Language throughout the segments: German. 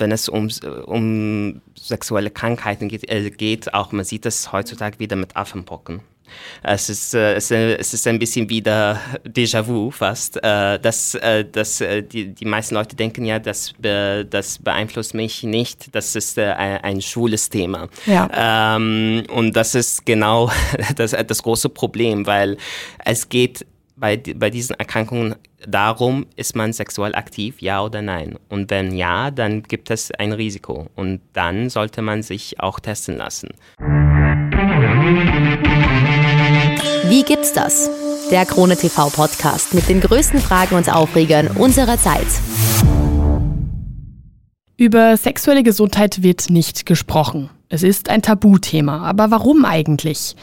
wenn es um, um sexuelle Krankheiten geht, äh, geht, auch man sieht das heutzutage wieder mit Affenpocken. Es ist, äh, es ist ein bisschen wieder Déjà-vu fast. Äh, dass, äh, dass die, die meisten Leute denken ja, das, das beeinflusst mich nicht. Das ist ein, ein schwules Thema. Ja. Ähm, und das ist genau das, das große Problem, weil es geht bei, bei diesen Erkrankungen darum, ist man sexuell aktiv, ja oder nein? Und wenn ja, dann gibt es ein Risiko. Und dann sollte man sich auch testen lassen. Wie gibt's das? Der Krone TV Podcast mit den größten Fragen und Aufregern unserer Zeit. Über sexuelle Gesundheit wird nicht gesprochen. Es ist ein Tabuthema. Aber warum eigentlich?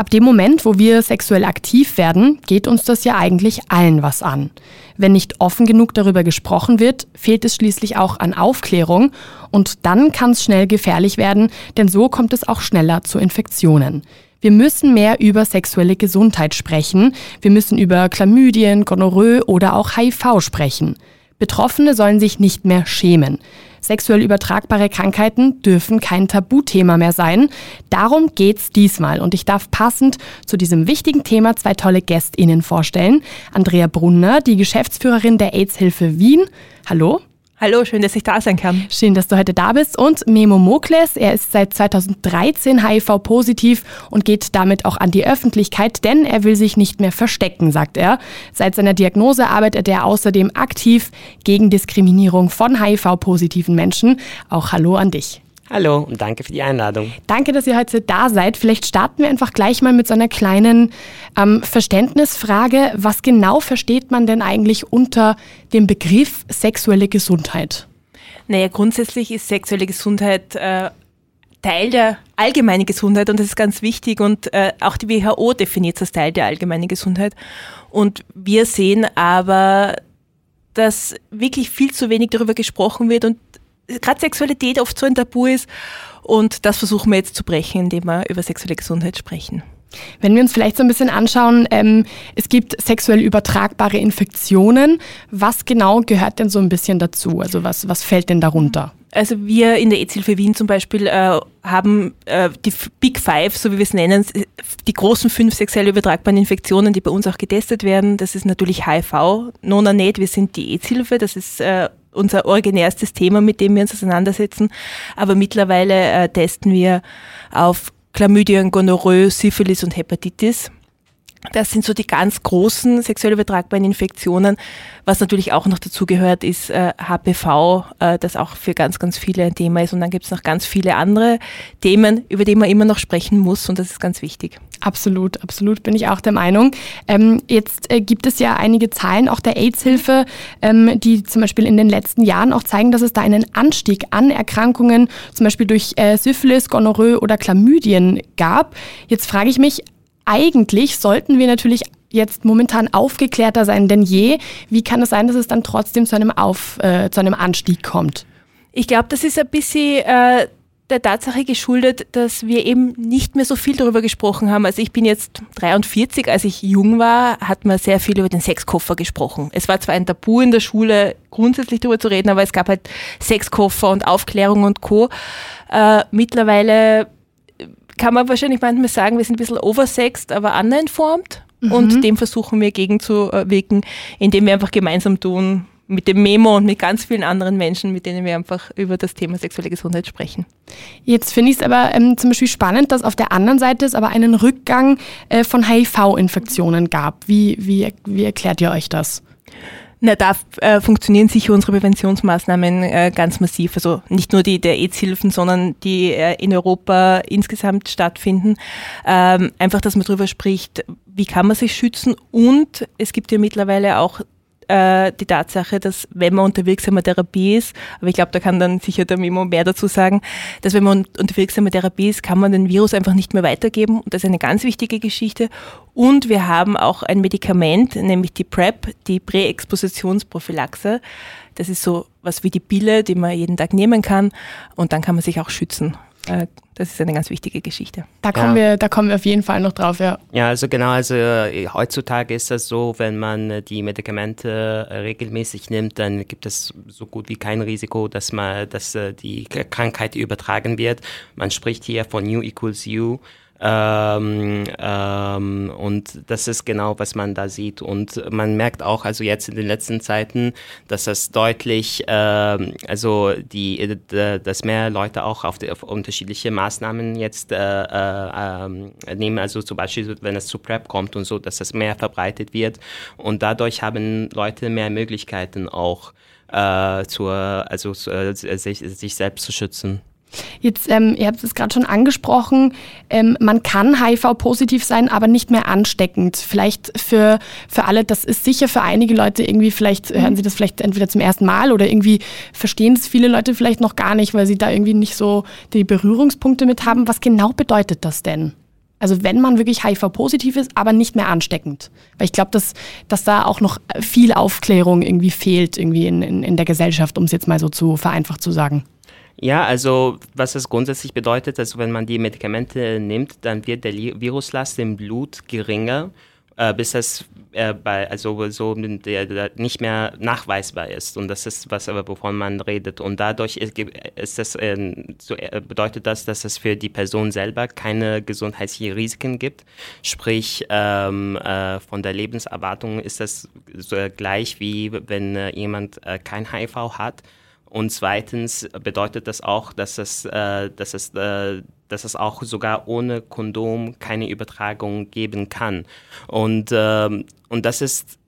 Ab dem Moment, wo wir sexuell aktiv werden, geht uns das ja eigentlich allen was an. Wenn nicht offen genug darüber gesprochen wird, fehlt es schließlich auch an Aufklärung und dann kann es schnell gefährlich werden, denn so kommt es auch schneller zu Infektionen. Wir müssen mehr über sexuelle Gesundheit sprechen. Wir müssen über Chlamydien, Gonorrhoe oder auch HIV sprechen. Betroffene sollen sich nicht mehr schämen. Sexuell übertragbare Krankheiten dürfen kein Tabuthema mehr sein. Darum geht's diesmal. Und ich darf passend zu diesem wichtigen Thema zwei tolle GästInnen vorstellen. Andrea Brunner, die Geschäftsführerin der AIDS-Hilfe Wien. Hallo. Hallo, schön, dass ich da sein kann. Schön, dass du heute da bist. Und Memo Mokles, er ist seit 2013 HIV-positiv und geht damit auch an die Öffentlichkeit, denn er will sich nicht mehr verstecken, sagt er. Seit seiner Diagnose arbeitet er außerdem aktiv gegen Diskriminierung von HIV-positiven Menschen. Auch Hallo an dich. Hallo und danke für die Einladung. Danke, dass ihr heute da seid. Vielleicht starten wir einfach gleich mal mit so einer kleinen ähm, Verständnisfrage. Was genau versteht man denn eigentlich unter dem Begriff sexuelle Gesundheit? Naja, grundsätzlich ist sexuelle Gesundheit äh, Teil der allgemeinen Gesundheit und das ist ganz wichtig und äh, auch die WHO definiert es als Teil der allgemeinen Gesundheit. Und wir sehen aber, dass wirklich viel zu wenig darüber gesprochen wird und gerade Sexualität oft so ein Tabu ist. Und das versuchen wir jetzt zu brechen, indem wir über sexuelle Gesundheit sprechen. Wenn wir uns vielleicht so ein bisschen anschauen, ähm, es gibt sexuell übertragbare Infektionen. Was genau gehört denn so ein bisschen dazu? Also was, was fällt denn darunter? Also wir in der AIDS-Hilfe Wien zum Beispiel äh, haben äh, die Big Five, so wie wir es nennen, die großen fünf sexuell übertragbaren Infektionen, die bei uns auch getestet werden. Das ist natürlich HIV, Nona nicht, wir sind die AIDS-Hilfe, das ist äh, unser originärstes Thema, mit dem wir uns auseinandersetzen. Aber mittlerweile äh, testen wir auf Chlamydien, Gonorrhoe, Syphilis und Hepatitis. Das sind so die ganz großen sexuell übertragbaren Infektionen. Was natürlich auch noch dazu gehört, ist äh, HPV, äh, das auch für ganz, ganz viele ein Thema ist. Und dann gibt es noch ganz viele andere Themen, über die man immer noch sprechen muss. Und das ist ganz wichtig. Absolut, absolut bin ich auch der Meinung. Ähm, jetzt äh, gibt es ja einige Zahlen auch der AIDS-Hilfe, ähm, die zum Beispiel in den letzten Jahren auch zeigen, dass es da einen Anstieg an Erkrankungen, zum Beispiel durch äh, Syphilis, Gonorrhoe oder Chlamydien gab. Jetzt frage ich mich, eigentlich sollten wir natürlich jetzt momentan aufgeklärter sein denn je. Wie kann es sein, dass es dann trotzdem zu einem, Auf, äh, zu einem Anstieg kommt? Ich glaube, das ist ein bisschen äh, der Tatsache geschuldet, dass wir eben nicht mehr so viel darüber gesprochen haben. Also ich bin jetzt 43, als ich jung war, hat man sehr viel über den Sexkoffer gesprochen. Es war zwar ein Tabu in der Schule, grundsätzlich darüber zu reden, aber es gab halt Sexkoffer und Aufklärung und Co. Äh, mittlerweile kann man wahrscheinlich manchmal sagen, wir sind ein bisschen oversexed, aber uninformed. Mhm. Und dem versuchen wir gegenzuwirken, indem wir einfach gemeinsam tun, mit dem Memo und mit ganz vielen anderen Menschen, mit denen wir einfach über das Thema sexuelle Gesundheit sprechen. Jetzt finde ich es aber ähm, zum Beispiel spannend, dass auf der anderen Seite es aber einen Rückgang äh, von HIV-Infektionen gab. Wie, wie, wie erklärt ihr euch das? Na, da äh, funktionieren sicher unsere Präventionsmaßnahmen äh, ganz massiv. Also nicht nur die der AIDS-Hilfen, sondern die äh, in Europa insgesamt stattfinden. Ähm, einfach, dass man darüber spricht, wie kann man sich schützen und es gibt ja mittlerweile auch äh, die Tatsache, dass wenn man unter wirksamer Therapie ist, aber ich glaube, da kann dann sicher der Memo mehr dazu sagen, dass wenn man unter wirksamer Therapie ist, kann man den Virus einfach nicht mehr weitergeben und das ist eine ganz wichtige Geschichte. Und wir haben auch ein Medikament, nämlich die PrEP, die Präexpositionsprophylaxe. Das ist so was wie die Pille, die man jeden Tag nehmen kann und dann kann man sich auch schützen das ist eine ganz wichtige Geschichte. Da kommen, ja. wir, da kommen wir auf jeden Fall noch drauf, ja. Ja, also genau, also äh, heutzutage ist das so, wenn man äh, die Medikamente äh, regelmäßig nimmt, dann gibt es so gut wie kein Risiko, dass man, dass die Krankheit übertragen wird. Man spricht hier von U equals U. Ähm, ähm, und das ist genau, was man da sieht. Und man merkt auch, also jetzt in den letzten Zeiten, dass das deutlich, ähm, also die, dass mehr Leute auch auf, die, auf unterschiedliche Maßnahmen jetzt äh, äh, ähm, nehmen. Also zum Beispiel, wenn es zu PrEP kommt und so, dass das mehr verbreitet wird. Und dadurch haben Leute mehr Möglichkeiten auch äh, zur, also äh, sich, sich selbst zu schützen. Jetzt, ähm, ihr habt es gerade schon angesprochen, ähm, man kann HIV-positiv sein, aber nicht mehr ansteckend. Vielleicht für, für alle, das ist sicher für einige Leute irgendwie, vielleicht hören sie das vielleicht entweder zum ersten Mal oder irgendwie verstehen es viele Leute vielleicht noch gar nicht, weil sie da irgendwie nicht so die Berührungspunkte mit haben. Was genau bedeutet das denn? Also wenn man wirklich HIV-positiv ist, aber nicht mehr ansteckend. Weil ich glaube, dass, dass da auch noch viel Aufklärung irgendwie fehlt irgendwie in, in, in der Gesellschaft, um es jetzt mal so zu vereinfacht zu sagen. Ja, also was das grundsätzlich bedeutet, also wenn man die Medikamente nimmt, dann wird der Viruslast im Blut geringer, äh, bis das äh, bei, also so der, der nicht mehr nachweisbar ist. Und das ist was, wovon man redet. Und dadurch ist, das, äh, so, äh, bedeutet das, dass es für die Person selber keine gesundheitlichen Risiken gibt. Sprich, ähm, äh, von der Lebenserwartung ist das so gleich wie wenn äh, jemand kein HIV hat und zweitens bedeutet das auch, dass es, äh, dass es, äh, dass es auch sogar ohne Kondom keine Übertragung geben kann. Und, ähm, und, das, ist,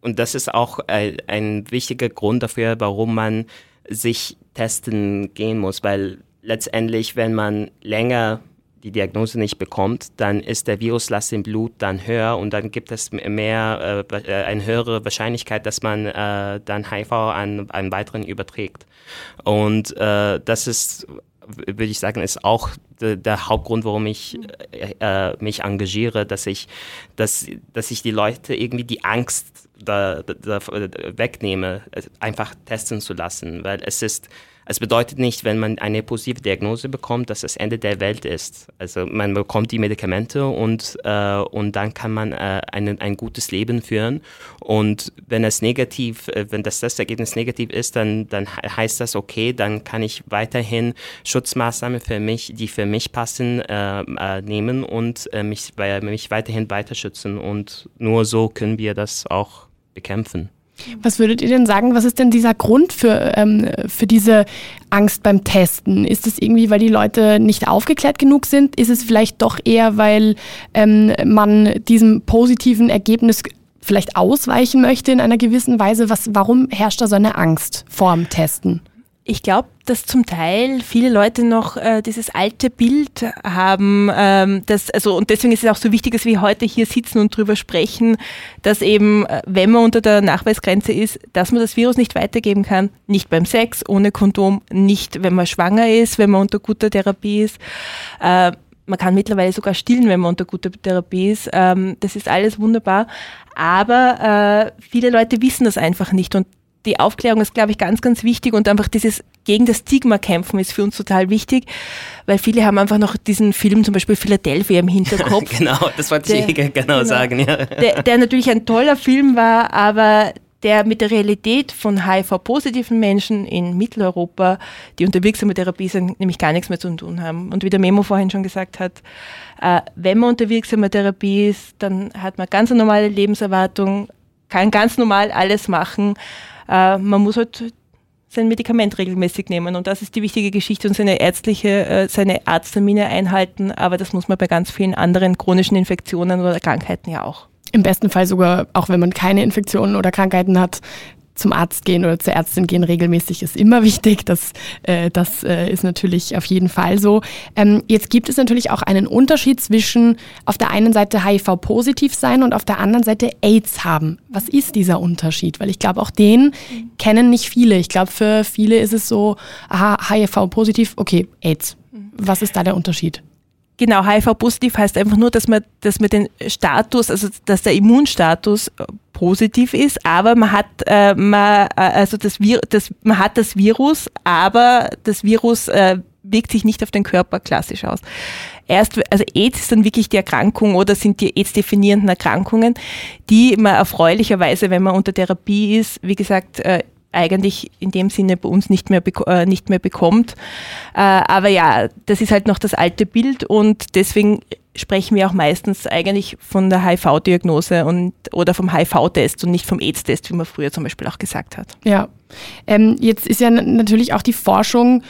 und das ist auch ein, ein wichtiger Grund dafür, warum man sich testen gehen muss, weil letztendlich, wenn man länger die Diagnose nicht bekommt, dann ist der Viruslast im Blut dann höher und dann gibt es mehr, äh, äh, eine höhere Wahrscheinlichkeit, dass man äh, dann HIV an einen weiteren überträgt. Und äh, das ist würde ich sagen, ist auch de, der Hauptgrund, warum ich äh, äh, mich engagiere, dass ich, dass, dass ich die Leute irgendwie die Angst da, da, da wegnehme, einfach testen zu lassen, weil es ist es bedeutet nicht, wenn man eine positive Diagnose bekommt, dass das Ende der Welt ist. Also man bekommt die Medikamente und, äh, und dann kann man äh, ein, ein gutes Leben führen. Und wenn es negativ, äh, wenn das Testergebnis negativ ist, dann, dann heißt das okay, dann kann ich weiterhin Schutzmaßnahmen für mich, die für mich passen, äh, äh, nehmen und äh, mich, mich weiterhin weiter schützen. Und nur so können wir das auch bekämpfen. Was würdet ihr denn sagen, was ist denn dieser Grund für, ähm, für diese Angst beim Testen? Ist es irgendwie, weil die Leute nicht aufgeklärt genug sind? Ist es vielleicht doch eher, weil ähm, man diesem positiven Ergebnis vielleicht ausweichen möchte in einer gewissen Weise? Was, warum herrscht da so eine Angst vorm Testen? Ich glaube, dass zum Teil viele Leute noch äh, dieses alte Bild haben, ähm, dass, also, und deswegen ist es auch so wichtig, dass wir heute hier sitzen und drüber sprechen, dass eben, äh, wenn man unter der Nachweisgrenze ist, dass man das Virus nicht weitergeben kann, nicht beim Sex, ohne Kondom, nicht wenn man schwanger ist, wenn man unter guter Therapie ist. Äh, man kann mittlerweile sogar stillen, wenn man unter guter Therapie ist. Ähm, das ist alles wunderbar. Aber äh, viele Leute wissen das einfach nicht und die Aufklärung ist, glaube ich, ganz, ganz wichtig und einfach dieses gegen das Stigma kämpfen ist für uns total wichtig, weil viele haben einfach noch diesen Film, zum Beispiel Philadelphia im Hinterkopf. genau, das wollte ich genau, genau sagen, ja. Der, der natürlich ein toller Film war, aber der mit der Realität von HIV-positiven Menschen in Mitteleuropa, die unter wirksamer Therapie sind, nämlich gar nichts mehr zu tun haben. Und wie der Memo vorhin schon gesagt hat, äh, wenn man unter wirksamer Therapie ist, dann hat man ganz eine normale Lebenserwartung, kann ganz normal alles machen äh, man muss halt sein Medikament regelmäßig nehmen und das ist die wichtige Geschichte und seine ärztliche, äh, seine Arzttermine einhalten, aber das muss man bei ganz vielen anderen chronischen Infektionen oder Krankheiten ja auch. Im besten Fall sogar, auch wenn man keine Infektionen oder Krankheiten hat, zum Arzt gehen oder zur Ärztin gehen regelmäßig ist immer wichtig. Das, äh, das äh, ist natürlich auf jeden Fall so. Ähm, jetzt gibt es natürlich auch einen Unterschied zwischen auf der einen Seite HIV-positiv sein und auf der anderen Seite AIDS haben. Was ist dieser Unterschied? Weil ich glaube, auch den mhm. kennen nicht viele. Ich glaube, für viele ist es so, aha, HIV-positiv, okay, AIDS. Mhm. Was ist da der Unterschied? Genau, HIV-positiv heißt einfach nur, dass man, dass man den Status, also dass der Immunstatus äh, positiv ist, aber man hat, äh, man, äh, also das Vir das, man hat das Virus, aber das Virus äh, wirkt sich nicht auf den Körper klassisch aus. Erst, also AIDS ist dann wirklich die Erkrankung oder sind die AIDS-definierenden Erkrankungen, die man erfreulicherweise, wenn man unter Therapie ist, wie gesagt, äh, eigentlich in dem Sinne bei uns nicht mehr, äh, nicht mehr bekommt. Äh, aber ja, das ist halt noch das alte Bild und deswegen sprechen wir auch meistens eigentlich von der HIV-Diagnose und oder vom HIV-Test und nicht vom AIDS-Test, wie man früher zum Beispiel auch gesagt hat. Ja, ähm, jetzt ist ja natürlich auch die Forschung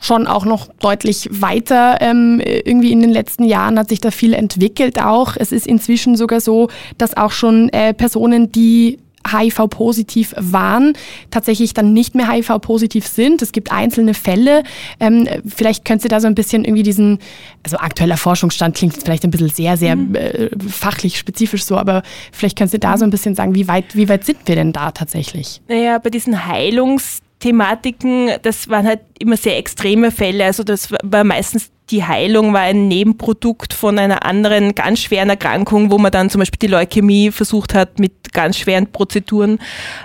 schon auch noch deutlich weiter. Ähm, irgendwie in den letzten Jahren hat sich da viel entwickelt auch. Es ist inzwischen sogar so, dass auch schon äh, Personen, die HIV-positiv waren, tatsächlich dann nicht mehr HIV-positiv sind. Es gibt einzelne Fälle. Ähm, vielleicht könnt ihr da so ein bisschen irgendwie diesen, also aktueller Forschungsstand klingt vielleicht ein bisschen sehr, sehr mhm. äh, fachlich spezifisch so, aber vielleicht könnt ihr da so ein bisschen sagen, wie weit, wie weit sind wir denn da tatsächlich? Naja, bei diesen Heilungs- Thematiken, das waren halt immer sehr extreme Fälle. Also das war meistens die Heilung war ein Nebenprodukt von einer anderen ganz schweren Erkrankung, wo man dann zum Beispiel die Leukämie versucht hat, mit ganz schweren Prozeduren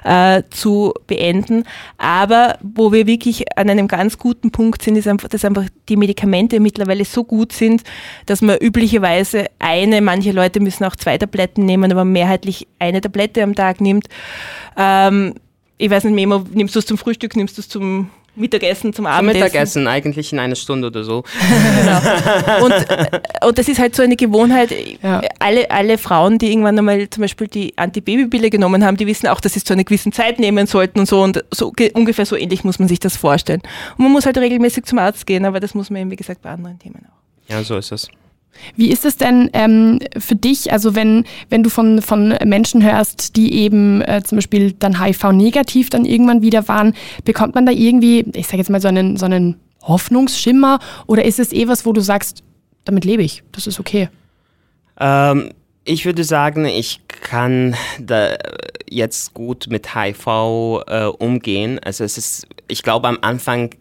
äh, zu beenden. Aber wo wir wirklich an einem ganz guten Punkt sind, ist einfach, dass einfach die Medikamente mittlerweile so gut sind, dass man üblicherweise eine, manche Leute müssen auch zwei Tabletten nehmen, aber mehrheitlich eine Tablette am Tag nimmt. Ähm, ich weiß nicht, Memo, nimmst du es zum Frühstück, nimmst du es zum Mittagessen, zum Abendessen? Zum Mittagessen, eigentlich in einer Stunde oder so. genau. Und, äh, und das ist halt so eine Gewohnheit. Ja. Alle, alle Frauen, die irgendwann einmal zum Beispiel die Antibabypille genommen haben, die wissen auch, dass sie es zu einer gewissen Zeit nehmen sollten und so. Und so ungefähr so ähnlich muss man sich das vorstellen. Und man muss halt regelmäßig zum Arzt gehen, aber das muss man eben, wie gesagt, bei anderen Themen auch. Ja, so ist es. Wie ist es denn ähm, für dich, also wenn, wenn du von, von Menschen hörst, die eben äh, zum Beispiel dann HIV-negativ dann irgendwann wieder waren, bekommt man da irgendwie, ich sage jetzt mal so einen, so einen Hoffnungsschimmer oder ist es eh was, wo du sagst, damit lebe ich, das ist okay? Ähm, ich würde sagen, ich kann da jetzt gut mit HIV äh, umgehen. Also es ist, ich glaube, am Anfang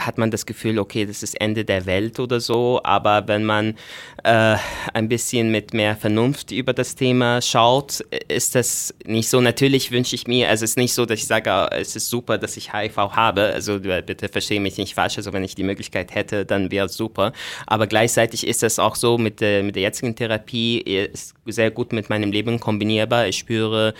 hat man das Gefühl, okay, das ist Ende der Welt oder so. Aber wenn man äh, ein bisschen mit mehr Vernunft über das Thema schaut, ist das nicht so. Natürlich wünsche ich mir, also es ist nicht so, dass ich sage, ah, es ist super, dass ich HIV habe. Also bitte verstehe mich nicht falsch. Also wenn ich die Möglichkeit hätte, dann wäre es super. Aber gleichzeitig ist es auch so mit der, mit der jetzigen Therapie, ist sehr gut mit meinem Leben kombinierbar. Ich spüre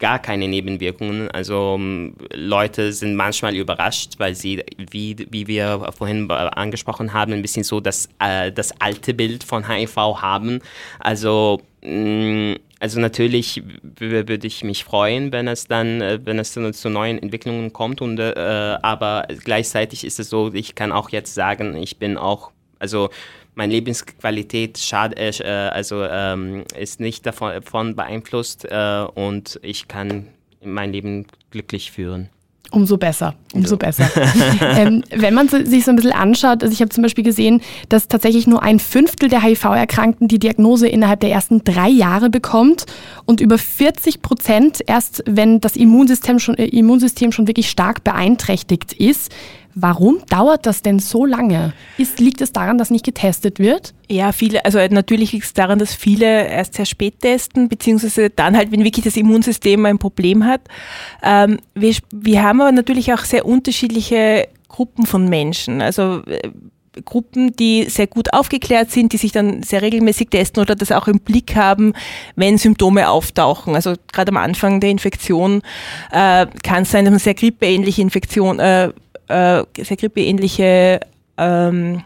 gar keine Nebenwirkungen. Also um, Leute sind manchmal überrascht, weil sie, wie, wie wir vorhin angesprochen haben, ein bisschen so das, äh, das alte Bild von HIV haben. Also mh, mm, also natürlich würde ich mich freuen, wenn es dann, äh, wenn es dann zu neuen Entwicklungen kommt. Und, äh, aber gleichzeitig ist es so, ich kann auch jetzt sagen, ich bin auch, also meine Lebensqualität schad, äh, äh, also, ähm, ist nicht davon, davon beeinflusst äh, und ich kann mein Leben glücklich führen. Umso besser, umso so. besser. ähm, wenn man sich so ein bisschen anschaut, also ich habe zum Beispiel gesehen, dass tatsächlich nur ein Fünftel der HIV-Erkrankten die Diagnose innerhalb der ersten drei Jahre bekommt und über 40 Prozent erst, wenn das Immunsystem schon, äh, Immunsystem schon wirklich stark beeinträchtigt ist. Warum dauert das denn so lange? Ist, liegt es daran, dass nicht getestet wird? Ja, viele, also natürlich liegt es daran, dass viele erst sehr spät testen, beziehungsweise dann halt, wenn wirklich das Immunsystem ein Problem hat. Ähm, wir, wir haben aber natürlich auch sehr unterschiedliche Gruppen von Menschen. Also äh, Gruppen, die sehr gut aufgeklärt sind, die sich dann sehr regelmäßig testen oder das auch im Blick haben, wenn Symptome auftauchen. Also gerade am Anfang der Infektion äh, kann es sein, dass man sehr grippeähnliche Infektion, äh, äh, sehr grippeähnliche ähm,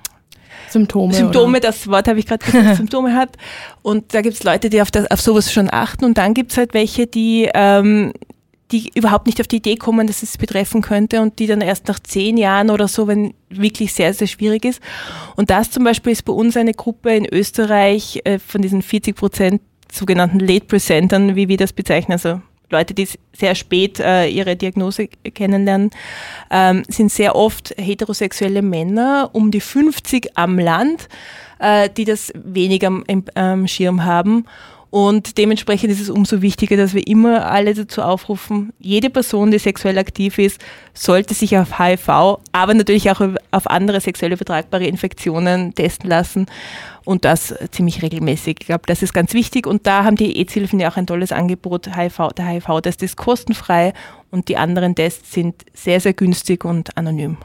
Symptome. Symptome, oder? das Wort habe ich gerade gesagt, Symptome hat. Und da gibt es Leute, die auf, das, auf sowas schon achten. Und dann gibt es halt welche, die, ähm, die überhaupt nicht auf die Idee kommen, dass es betreffen könnte und die dann erst nach zehn Jahren oder so, wenn wirklich sehr, sehr schwierig ist. Und das zum Beispiel ist bei uns eine Gruppe in Österreich äh, von diesen 40 Prozent sogenannten Late Presentern, wie wir das bezeichnen, also Leute, die sehr spät äh, ihre Diagnose kennenlernen, ähm, sind sehr oft heterosexuelle Männer um die 50 am Land, äh, die das weniger am, am Schirm haben. Und dementsprechend ist es umso wichtiger, dass wir immer alle dazu aufrufen, jede Person, die sexuell aktiv ist, sollte sich auf HIV, aber natürlich auch auf andere sexuell übertragbare Infektionen testen lassen und das ziemlich regelmäßig. Ich glaube, das ist ganz wichtig und da haben die AIDS-Hilfen ja auch ein tolles Angebot. HIV, der HIV-Test ist kostenfrei und die anderen Tests sind sehr, sehr günstig und anonym.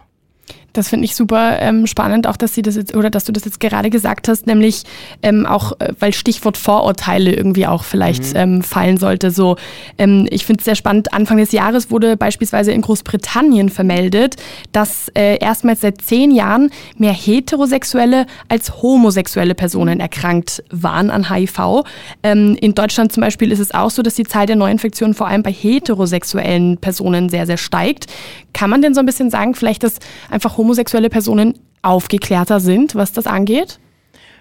Das finde ich super ähm, spannend, auch dass sie das jetzt oder dass du das jetzt gerade gesagt hast, nämlich ähm, auch, äh, weil Stichwort Vorurteile irgendwie auch vielleicht mhm. ähm, fallen sollte. So, ähm, ich finde es sehr spannend. Anfang des Jahres wurde beispielsweise in Großbritannien vermeldet, dass äh, erstmals seit zehn Jahren mehr heterosexuelle als homosexuelle Personen erkrankt waren an HIV. Ähm, in Deutschland zum Beispiel ist es auch so, dass die Zahl der Neuinfektionen vor allem bei heterosexuellen Personen sehr, sehr steigt. Kann man denn so ein bisschen sagen, vielleicht, dass einfach homosexuelle Personen aufgeklärter sind, was das angeht?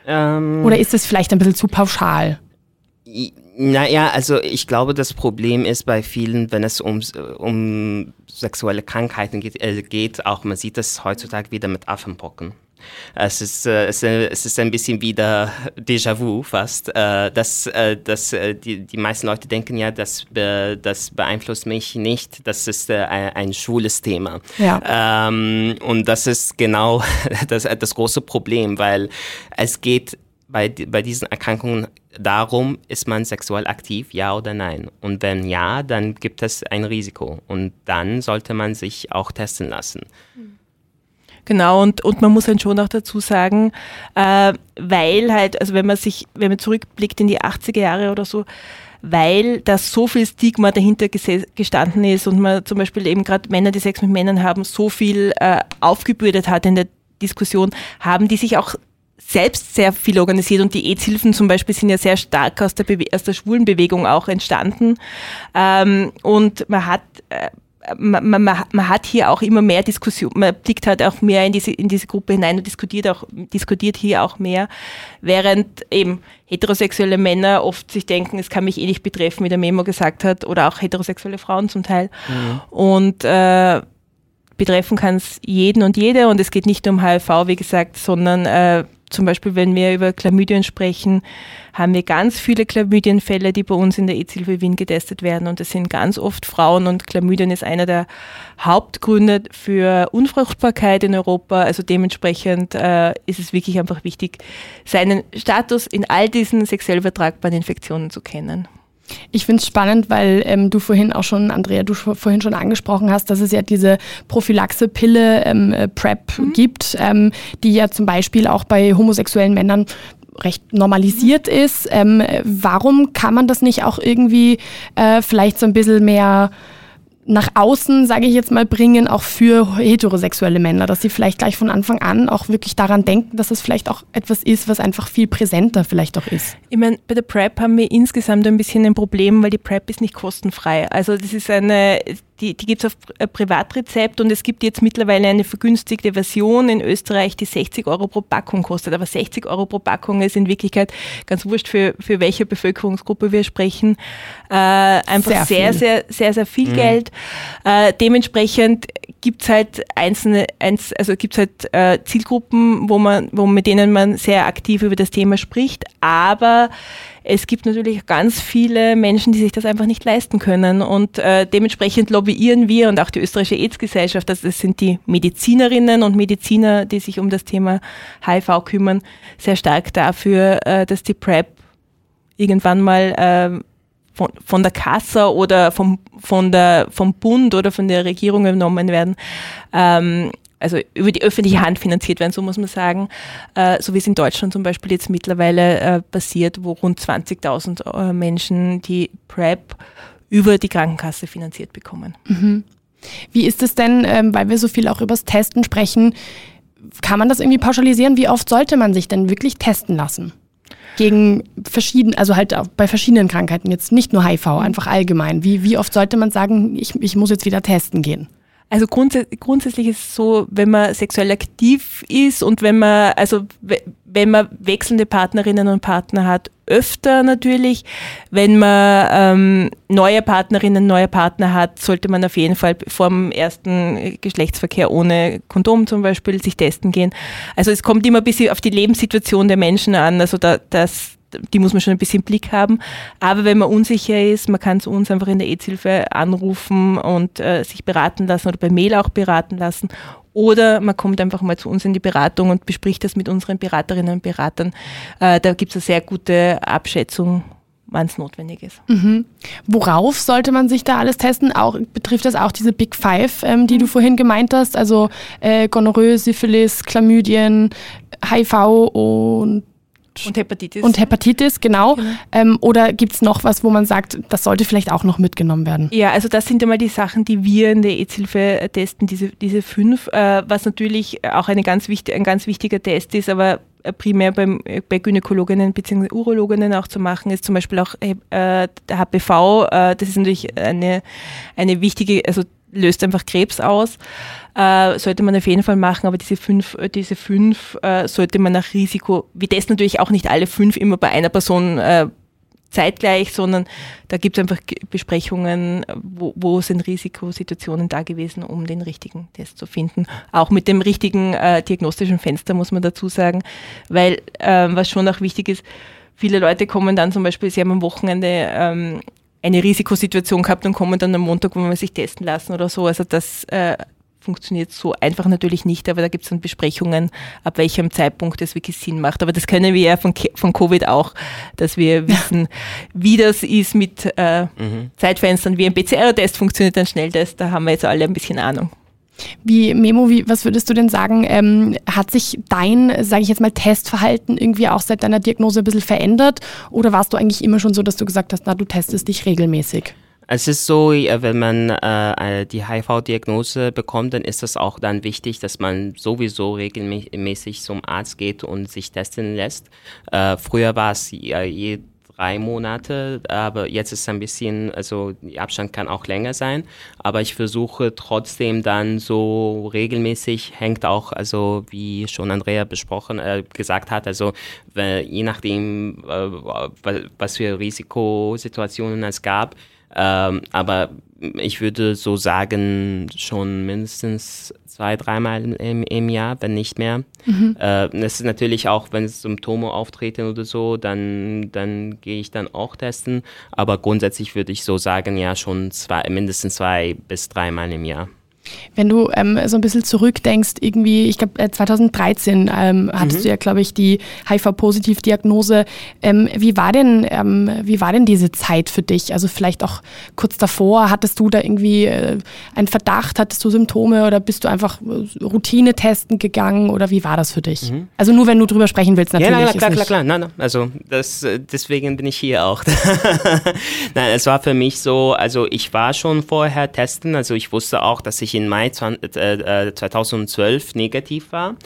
Ähm, Oder ist es vielleicht ein bisschen zu pauschal? Naja, also ich glaube, das Problem ist bei vielen, wenn es um, um sexuelle Krankheiten geht, äh, geht, auch man sieht das heutzutage wieder mit Affenpocken. Es ist, äh, es, ist ein bisschen wieder Déjà-vu fast. Äh, dass, äh, dass, äh, die, die meisten Leute denken ja, das, das beeinflusst mich nicht, das ist äh, ein, ein schwules Thema. Ja. Ähm, und das ist genau das, das große Problem, weil es geht bei, bei diesen Erkrankungen darum, ist man sexuell aktiv, ja oder nein? Und wenn ja, dann gibt es ein Risiko. Und dann sollte man sich auch testen lassen. Mhm. Genau, und, und man muss dann schon auch dazu sagen, äh, weil halt, also wenn man sich, wenn man zurückblickt in die 80er Jahre oder so, weil da so viel Stigma dahinter gestanden ist und man zum Beispiel eben gerade Männer, die Sex mit Männern haben, so viel äh, aufgebürdet hat in der Diskussion, haben die sich auch selbst sehr viel organisiert und die AIDS-Hilfen zum Beispiel sind ja sehr stark aus der, Bewe aus der schwulen Bewegung auch entstanden. Ähm, und man hat äh, man, man, man, hat hier auch immer mehr Diskussion, man blickt halt auch mehr in diese, in diese Gruppe hinein und diskutiert auch, diskutiert hier auch mehr, während eben heterosexuelle Männer oft sich denken, es kann mich eh nicht betreffen, wie der Memo gesagt hat, oder auch heterosexuelle Frauen zum Teil. Mhm. Und äh, betreffen kann es jeden und jede und es geht nicht um HIV, wie gesagt, sondern äh, zum Beispiel, wenn wir über Chlamydien sprechen, haben wir ganz viele Chlamydienfälle, die bei uns in der EZ-Hilfe Wien getestet werden. Und das sind ganz oft Frauen. Und Chlamydien ist einer der Hauptgründe für Unfruchtbarkeit in Europa. Also dementsprechend äh, ist es wirklich einfach wichtig, seinen Status in all diesen sexuell übertragbaren Infektionen zu kennen. Ich finde es spannend, weil ähm, du vorhin auch schon, Andrea, du vorhin schon angesprochen hast, dass es ja diese Prophylaxe-Pille ähm, äh, PrEP mhm. gibt, ähm, die ja zum Beispiel auch bei homosexuellen Männern recht normalisiert mhm. ist. Ähm, warum kann man das nicht auch irgendwie äh, vielleicht so ein bisschen mehr nach außen, sage ich jetzt mal, bringen, auch für heterosexuelle Männer, dass sie vielleicht gleich von Anfang an auch wirklich daran denken, dass es vielleicht auch etwas ist, was einfach viel präsenter vielleicht auch ist. Ich meine, bei der PrEP haben wir insgesamt ein bisschen ein Problem, weil die PrEP ist nicht kostenfrei. Also das ist eine, die, die gibt es auf äh, Privatrezept und es gibt jetzt mittlerweile eine vergünstigte Version in Österreich, die 60 Euro pro Packung kostet. Aber 60 Euro pro Packung ist in Wirklichkeit ganz wurscht, für, für welche Bevölkerungsgruppe wir sprechen. Äh, einfach sehr, sehr, sehr, sehr, sehr viel mhm. Geld. Äh, dementsprechend gibt es halt einzelne, eins, also gibt halt äh, Zielgruppen, wo man, wo mit denen man sehr aktiv über das Thema spricht, aber es gibt natürlich ganz viele Menschen, die sich das einfach nicht leisten können und äh, dementsprechend lobbyieren wir und auch die österreichische AIDS-Gesellschaft, also das sind die Medizinerinnen und Mediziner, die sich um das Thema HIV kümmern, sehr stark dafür, äh, dass die PrEP irgendwann mal äh, von, von der Kasse oder vom, von der, vom Bund oder von der Regierung übernommen werden. Ähm, also über die öffentliche Hand finanziert werden, so muss man sagen, äh, so wie es in Deutschland zum Beispiel jetzt mittlerweile äh, passiert, wo rund 20.000 äh, Menschen die PrEP über die Krankenkasse finanziert bekommen. Mhm. Wie ist es denn, ähm, weil wir so viel auch übers Testen sprechen, kann man das irgendwie pauschalisieren? Wie oft sollte man sich denn wirklich testen lassen? Gegen verschiedene, also halt bei verschiedenen Krankheiten, jetzt nicht nur HIV, einfach allgemein. Wie, wie oft sollte man sagen, ich, ich muss jetzt wieder testen gehen? Also grundsä grundsätzlich ist es so, wenn man sexuell aktiv ist und wenn man, also wenn man wechselnde Partnerinnen und Partner hat, öfter natürlich. Wenn man ähm, neue Partnerinnen, neue Partner hat, sollte man auf jeden Fall vor dem ersten Geschlechtsverkehr ohne Kondom zum Beispiel sich testen gehen. Also es kommt immer ein bisschen auf die Lebenssituation der Menschen an. Also da, das, die muss man schon ein bisschen im Blick haben. Aber wenn man unsicher ist, man kann zu uns einfach in der AIDS-Hilfe anrufen und äh, sich beraten lassen oder per Mail auch beraten lassen. Oder man kommt einfach mal zu uns in die Beratung und bespricht das mit unseren Beraterinnen und Beratern. Äh, da gibt es eine sehr gute Abschätzung, wann es notwendig ist. Mhm. Worauf sollte man sich da alles testen? Auch, betrifft das auch diese Big Five, ähm, die du vorhin gemeint hast? Also äh, Gonorrhoe, Syphilis, Chlamydien, HIV und und Hepatitis. Und Hepatitis, genau. genau. Ähm, oder gibt es noch was, wo man sagt, das sollte vielleicht auch noch mitgenommen werden? Ja, also das sind einmal die Sachen, die wir in der EZ-Hilfe testen, diese, diese fünf, äh, was natürlich auch eine ganz wichtig, ein ganz wichtiger Test ist, aber primär beim, bei Gynäkologinnen bzw. Urologinnen auch zu machen, ist zum Beispiel auch äh, der HPV. Äh, das ist natürlich eine, eine wichtige, also löst einfach Krebs aus. Äh, sollte man auf jeden Fall machen, aber diese fünf, äh, diese fünf äh, sollte man nach Risiko, wie das natürlich auch nicht alle fünf immer bei einer Person äh, zeitgleich, sondern da gibt es einfach Besprechungen, wo, wo, sind Risikosituationen da gewesen, um den richtigen Test zu finden. Auch mit dem richtigen äh, diagnostischen Fenster, muss man dazu sagen, weil äh, was schon auch wichtig ist, viele Leute kommen dann zum Beispiel, sie haben am Wochenende ähm, eine Risikosituation gehabt und kommen dann am Montag, wo man sich testen lassen oder so. Also das äh, funktioniert so einfach natürlich nicht, aber da gibt es dann Besprechungen, ab welchem Zeitpunkt es wirklich Sinn macht. Aber das können wir ja von, von Covid auch, dass wir wissen, wie das ist mit äh, mhm. Zeitfenstern, wie ein PCR-Test funktioniert, ein Schnelltest, da haben wir jetzt alle ein bisschen Ahnung. Wie, Memo, wie, was würdest du denn sagen, ähm, hat sich dein, sage ich jetzt mal, Testverhalten irgendwie auch seit deiner Diagnose ein bisschen verändert? Oder warst du eigentlich immer schon so, dass du gesagt hast, na, du testest dich regelmäßig? Es ist so, wenn man äh, die HIV-Diagnose bekommt, dann ist es auch dann wichtig, dass man sowieso regelmäßig zum Arzt geht und sich testen lässt. Äh, früher war es äh, drei Monate, aber jetzt ist es ein bisschen, also der Abstand kann auch länger sein, aber ich versuche trotzdem dann so regelmäßig, hängt auch, also wie schon Andrea besprochen, äh, gesagt hat, also je nachdem, äh, was für Risikosituationen es gab, ähm, aber ich würde so sagen, schon mindestens zwei, dreimal im, im Jahr, wenn nicht mehr. Mhm. Äh, das ist natürlich auch, wenn Symptome auftreten oder so, dann, dann gehe ich dann auch testen. Aber grundsätzlich würde ich so sagen, ja, schon zwei, mindestens zwei bis dreimal im Jahr. Wenn du ähm, so ein bisschen zurückdenkst, irgendwie, ich glaube 2013 ähm, hattest mhm. du ja, glaube ich, die HIV-Positiv-Diagnose. Ähm, wie war denn, ähm, wie war denn diese Zeit für dich? Also vielleicht auch kurz davor, hattest du da irgendwie äh, einen Verdacht, hattest du Symptome oder bist du einfach äh, Routine testen gegangen oder wie war das für dich? Mhm. Also nur wenn du drüber sprechen willst, natürlich. Ja, nein, klar, klar, klar, nein, nein. Also das, äh, deswegen bin ich hier auch. nein, es war für mich so, also ich war schon vorher testen, also ich wusste auch, dass ich in Mai 2012 äh, negativ war.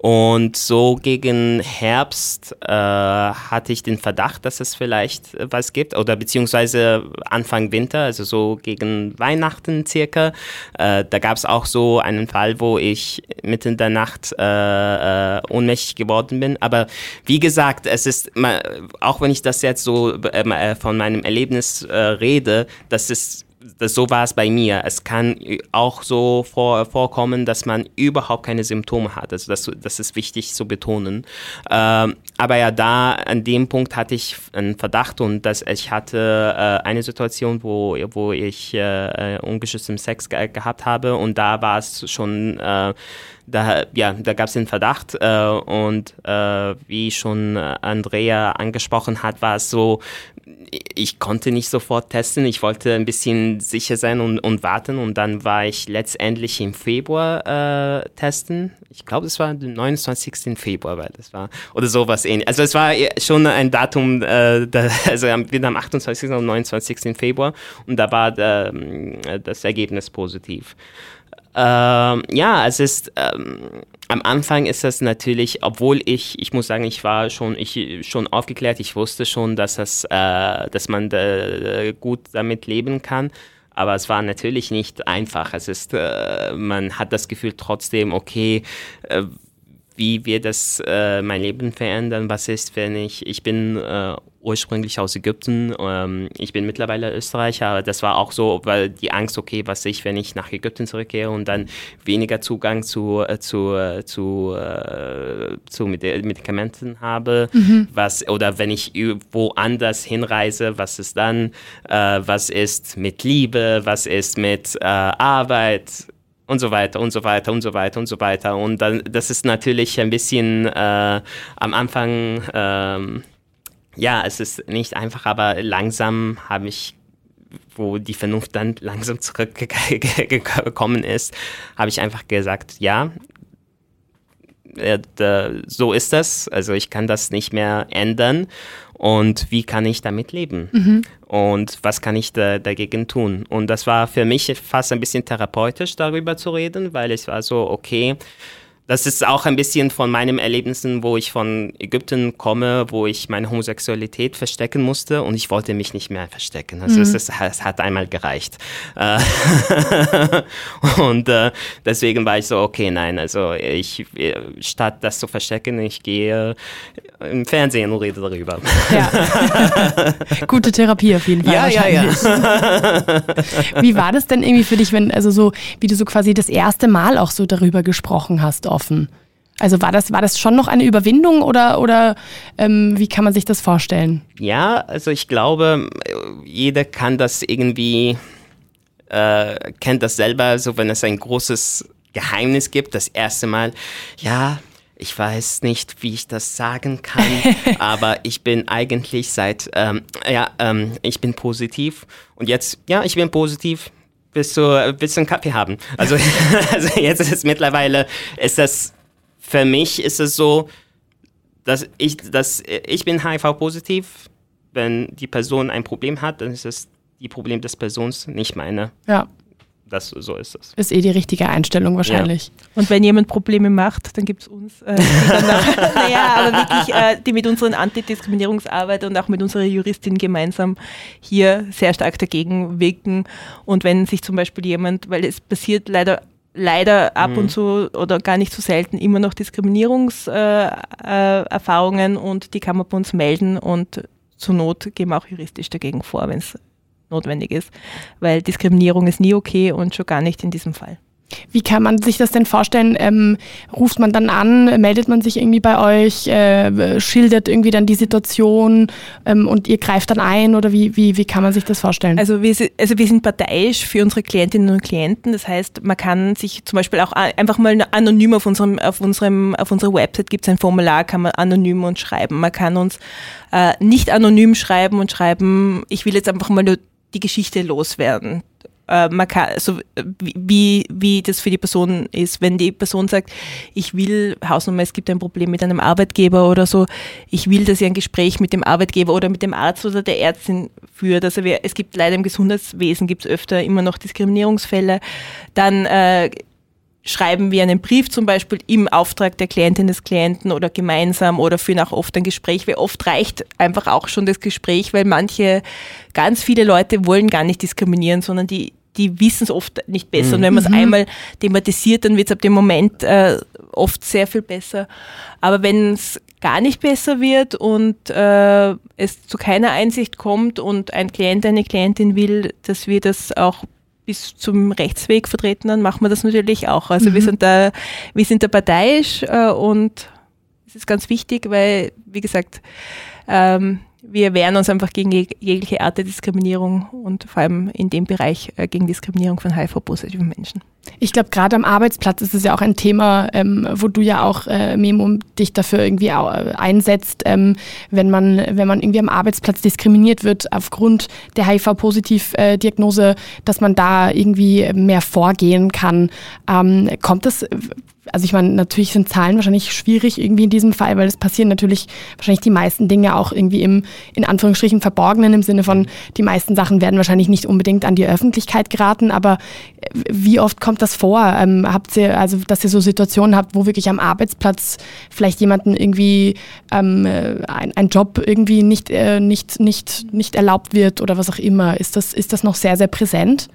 Und so gegen Herbst äh, hatte ich den Verdacht, dass es vielleicht was gibt oder beziehungsweise Anfang Winter, also so gegen Weihnachten circa. Äh, da gab es auch so einen Fall, wo ich mitten in der Nacht äh, äh, ohnmächtig geworden bin. Aber wie gesagt, es ist, auch wenn ich das jetzt so äh, von meinem Erlebnis äh, rede, das ist das, so war es bei mir. Es kann auch so vor, vorkommen, dass man überhaupt keine Symptome hat. Also das, das ist wichtig zu betonen. Ähm, aber ja, da an dem Punkt hatte ich einen Verdacht und dass ich hatte äh, eine Situation, wo, wo ich äh, ungeschützten Sex ge gehabt habe und da war es schon äh, da, ja, da gab es den Verdacht äh, und äh, wie schon Andrea angesprochen hat, war es so, ich konnte nicht sofort testen. Ich wollte ein bisschen sicher sein und, und warten. Und dann war ich letztendlich im Februar äh, testen. Ich glaube, es war der 29. Februar, weil das war, oder sowas ähnlich. Also es war schon ein Datum, äh, da, also wieder am 28. und 29. Februar. Und da war der, äh, das Ergebnis positiv. Ähm, ja, es ist ähm, am Anfang ist das natürlich, obwohl ich, ich muss sagen, ich war schon, ich schon aufgeklärt, ich wusste schon, dass das, äh, dass man da, gut damit leben kann. Aber es war natürlich nicht einfach. Es ist, äh, man hat das Gefühl trotzdem, okay, äh, wie wird das äh, mein Leben verändern? Was ist, wenn ich, ich bin äh, ursprünglich aus Ägypten, ähm, ich bin mittlerweile Österreicher, aber das war auch so, weil die Angst, okay, was ich, wenn ich nach Ägypten zurückkehre und dann weniger Zugang zu, äh, zu, äh, zu, äh, zu Medikamenten habe, mhm. was, oder wenn ich woanders hinreise, was ist dann, äh, was ist mit Liebe, was ist mit Arbeit, und so weiter und so weiter und so weiter und so weiter. Und dann, das ist natürlich ein bisschen äh, am Anfang, ähm, ja, es ist nicht einfach, aber langsam habe ich wo die Vernunft dann langsam zurückgekommen ist, habe ich einfach gesagt, ja, äh, so ist das, also ich kann das nicht mehr ändern und wie kann ich damit leben mhm. und was kann ich da, dagegen tun. Und das war für mich fast ein bisschen therapeutisch darüber zu reden, weil es war so, okay, das ist auch ein bisschen von meinen Erlebnissen, wo ich von Ägypten komme, wo ich meine Homosexualität verstecken musste und ich wollte mich nicht mehr verstecken. Also mhm. es, es, es, hat einmal gereicht. Äh, und äh, deswegen war ich so, okay, nein, also ich, statt das zu verstecken, ich gehe im Fernsehen und rede darüber. Ja. Gute Therapie auf jeden Fall. Ja, ja, ja. Wie war das denn irgendwie für dich, wenn, also so, wie du so quasi das erste Mal auch so darüber gesprochen hast? Offen. Also war das, war das schon noch eine Überwindung oder, oder ähm, wie kann man sich das vorstellen? Ja, also ich glaube, jeder kann das irgendwie, äh, kennt das selber, so wenn es ein großes Geheimnis gibt, das erste Mal, ja, ich weiß nicht, wie ich das sagen kann, aber ich bin eigentlich seit, ähm, ja, ähm, ich bin positiv und jetzt, ja, ich bin positiv, willst du, willst du einen Kaffee haben? Also, also jetzt ist es mittlerweile, ist das, für mich ist es so, dass ich, dass ich bin HIV-positiv. Wenn die Person ein Problem hat, dann ist es die Problem des Persons, nicht meine. Ja das, so ist es. Ist eh die richtige Einstellung wahrscheinlich. Ja. Und wenn jemand Probleme macht, dann gibt es uns, äh, die naja, aber wirklich, äh, die mit unseren Antidiskriminierungsarbeit und auch mit unserer Juristin gemeinsam hier sehr stark dagegen wirken. Und wenn sich zum Beispiel jemand, weil es passiert leider leider ab mhm. und zu oder gar nicht so selten immer noch Diskriminierungserfahrungen äh, äh, und die kann man bei uns melden und zur Not gehen wir auch juristisch dagegen vor, wenn es notwendig ist, weil Diskriminierung ist nie okay und schon gar nicht in diesem Fall. Wie kann man sich das denn vorstellen? Ähm, ruft man dann an, meldet man sich irgendwie bei euch, äh, schildert irgendwie dann die Situation ähm, und ihr greift dann ein oder wie, wie, wie kann man sich das vorstellen? Also wir, also wir sind parteiisch für unsere Klientinnen und Klienten. Das heißt, man kann sich zum Beispiel auch einfach mal anonym auf unserem, auf unserem, auf unserer Website gibt es ein Formular, kann man anonym uns schreiben. Man kann uns äh, nicht anonym schreiben und schreiben, ich will jetzt einfach mal nur die Geschichte loswerden. Äh, man kann, also wie, wie das für die Person ist, wenn die Person sagt, ich will, Hausnummer, es gibt ein Problem mit einem Arbeitgeber oder so, ich will, dass ihr ein Gespräch mit dem Arbeitgeber oder mit dem Arzt oder der Ärztin führt. Also wir, es gibt leider im Gesundheitswesen gibt es öfter immer noch Diskriminierungsfälle. Dann äh, schreiben wir einen Brief zum Beispiel im Auftrag der Klientin des Klienten oder gemeinsam oder führen auch oft ein Gespräch, weil oft reicht einfach auch schon das Gespräch, weil manche, ganz viele Leute wollen gar nicht diskriminieren, sondern die, die wissen es oft nicht besser. Mhm. Und wenn man es mhm. einmal thematisiert, dann wird es ab dem Moment äh, oft sehr viel besser. Aber wenn es gar nicht besser wird und äh, es zu keiner Einsicht kommt und ein Klient, eine Klientin will, dass wir das auch bis zum Rechtsweg vertreten, dann machen wir das natürlich auch. Also mhm. wir sind da, wir sind da parteiisch äh, und es ist ganz wichtig, weil, wie gesagt, ähm, wir wehren uns einfach gegen jegliche Art der Diskriminierung und vor allem in dem Bereich äh, gegen Diskriminierung von HIV-positiven Menschen. Ich glaube, gerade am Arbeitsplatz ist es ja auch ein Thema, ähm, wo du ja auch, äh, Memo, dich dafür irgendwie äh, einsetzt, ähm, wenn, man, wenn man irgendwie am Arbeitsplatz diskriminiert wird aufgrund der HIV-Positiv-Diagnose, dass man da irgendwie mehr vorgehen kann. Ähm, kommt das also ich meine, natürlich sind Zahlen wahrscheinlich schwierig irgendwie in diesem Fall, weil es passieren natürlich wahrscheinlich die meisten Dinge auch irgendwie im, in Anführungsstrichen, Verborgenen im Sinne von, die meisten Sachen werden wahrscheinlich nicht unbedingt an die Öffentlichkeit geraten, aber äh, wie oft kommt das vor? Ähm, habt ihr, also dass ihr so Situationen habt, wo wirklich am Arbeitsplatz vielleicht jemanden irgendwie ähm, äh, ein, ein Job irgendwie nicht, äh, nicht, nicht, nicht erlaubt wird oder was auch immer? Ist das, ist das noch sehr, sehr präsent?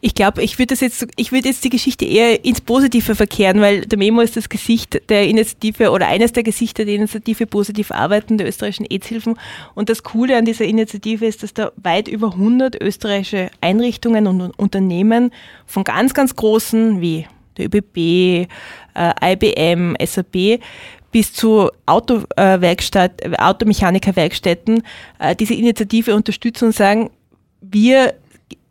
Ich glaube, ich würde jetzt, ich jetzt die Geschichte eher ins Positive verkehren, weil der Memo ist das Gesicht der Initiative oder eines der Gesichter der Initiative Positiv Arbeiten der österreichischen AIDS-Hilfen. Und das Coole an dieser Initiative ist, dass da weit über 100 österreichische Einrichtungen und Unternehmen von ganz, ganz großen wie der ÖBB, äh, IBM, SAP bis zu äh, Automechanikerwerkstätten äh, diese Initiative unterstützen und sagen, wir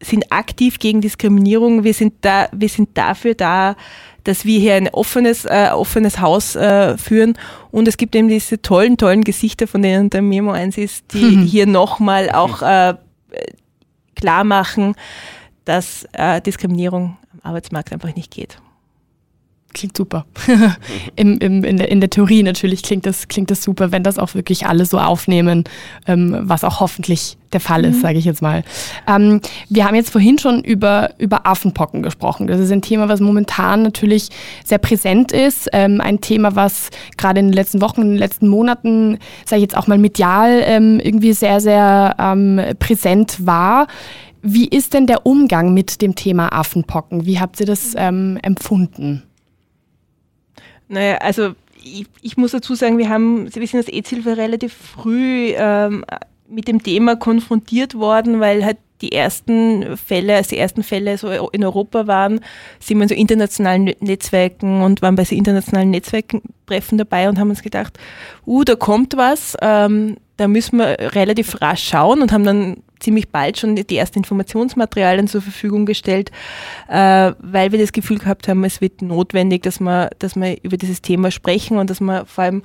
sind aktiv gegen Diskriminierung. Wir sind da, wir sind dafür da, dass wir hier ein offenes, äh, offenes Haus äh, führen. Und es gibt eben diese tollen, tollen Gesichter, von denen der Memo eins ist, die mhm. hier nochmal auch äh, klar machen, dass äh, Diskriminierung am Arbeitsmarkt einfach nicht geht. Klingt super. Im, im, in, der, in der Theorie natürlich klingt das, klingt das super, wenn das auch wirklich alle so aufnehmen, ähm, was auch hoffentlich der Fall ist, mhm. sage ich jetzt mal. Ähm, wir haben jetzt vorhin schon über, über Affenpocken gesprochen. Das ist ein Thema, was momentan natürlich sehr präsent ist. Ähm, ein Thema, was gerade in den letzten Wochen, in den letzten Monaten, sage ich jetzt auch mal medial, ähm, irgendwie sehr, sehr ähm, präsent war. Wie ist denn der Umgang mit dem Thema Affenpocken? Wie habt ihr das ähm, empfunden? Naja, also ich, ich, muss dazu sagen, wir haben, Sie wissen, das EZ-Hilfe relativ früh ähm, mit dem Thema konfrontiert worden, weil halt die ersten Fälle, als die ersten Fälle so in Europa waren, sind wir in so internationalen Netzwerken und waren bei so internationalen Netzwerktreffen dabei und haben uns gedacht, uh, da kommt was, ähm, da müssen wir relativ rasch schauen und haben dann ziemlich bald schon die ersten Informationsmaterialien zur Verfügung gestellt, äh, weil wir das Gefühl gehabt haben, es wird notwendig, dass wir, dass wir über dieses Thema sprechen und dass wir vor allem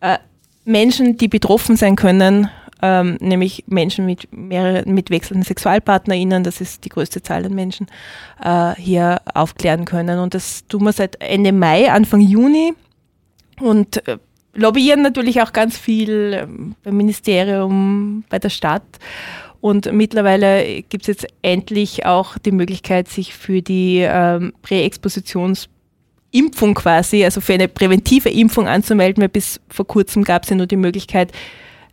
äh, Menschen, die betroffen sein können, ähm, nämlich Menschen mit mehreren, mit wechselnden SexualpartnerInnen, das ist die größte Zahl an Menschen, äh, hier aufklären können. Und das tun wir seit Ende Mai, Anfang Juni. Und äh, lobbyieren natürlich auch ganz viel ähm, beim Ministerium, bei der Stadt. Und mittlerweile gibt es jetzt endlich auch die Möglichkeit, sich für die ähm, Präexpositionsimpfung quasi, also für eine präventive Impfung anzumelden, weil bis vor kurzem gab es ja nur die Möglichkeit,